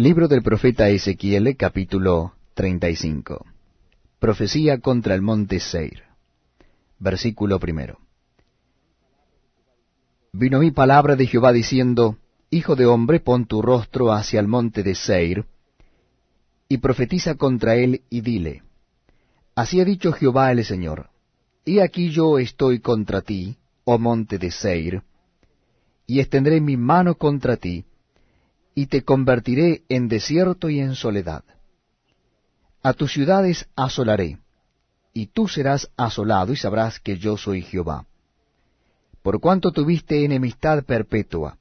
Libro del profeta Ezequiel, capítulo 35. Profecía contra el monte Seir. Versículo primero. Vino mi palabra de Jehová diciendo, Hijo de hombre, pon tu rostro hacia el monte de Seir, y profetiza contra él, y dile, Así ha dicho Jehová el Señor, Y aquí yo estoy contra ti, oh monte de Seir, y extendré mi mano contra ti, y te convertiré en desierto y en soledad. A tus ciudades asolaré, y tú serás asolado y sabrás que yo soy Jehová. Por cuanto tuviste enemistad perpetua,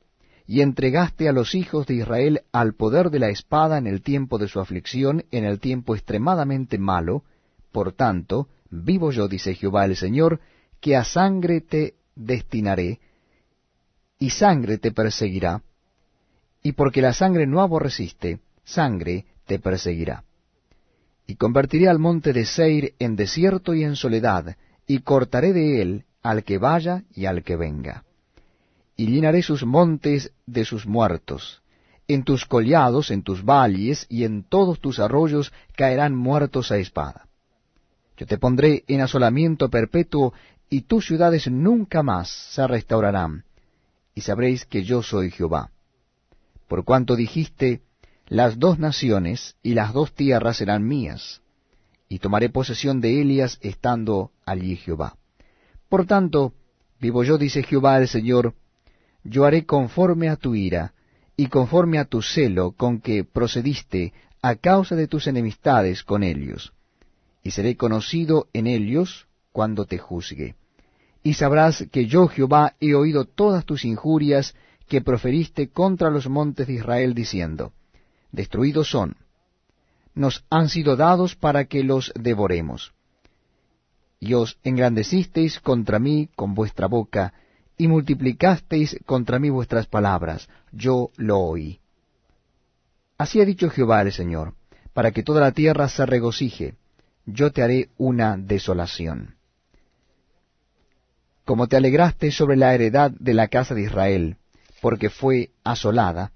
y entregaste a los hijos de Israel al poder de la espada en el tiempo de su aflicción, en el tiempo extremadamente malo, por tanto, vivo yo, dice Jehová el Señor, que a sangre te destinaré, y sangre te perseguirá, y porque la sangre no aborreciste, sangre te perseguirá. Y convertiré al monte de Seir en desierto y en soledad, y cortaré de él al que vaya y al que venga. Y llenaré sus montes de sus muertos. En tus collados, en tus valles y en todos tus arroyos caerán muertos a espada. Yo te pondré en asolamiento perpetuo, y tus ciudades nunca más se restaurarán, y sabréis que yo soy Jehová por cuanto dijiste, las dos naciones y las dos tierras serán mías, y tomaré posesión de Elias estando allí Jehová. Por tanto, vivo yo, dice Jehová el Señor, yo haré conforme a tu ira, y conforme a tu celo con que procediste a causa de tus enemistades con ellos, y seré conocido en ellos cuando te juzgue. Y sabrás que yo Jehová he oído todas tus injurias que proferiste contra los montes de Israel, diciendo, Destruidos son, nos han sido dados para que los devoremos. Y os engrandecisteis contra mí con vuestra boca, y multiplicasteis contra mí vuestras palabras, yo lo oí. Así ha dicho Jehová el Señor, para que toda la tierra se regocije, yo te haré una desolación. Como te alegraste sobre la heredad de la casa de Israel, porque fue asolada,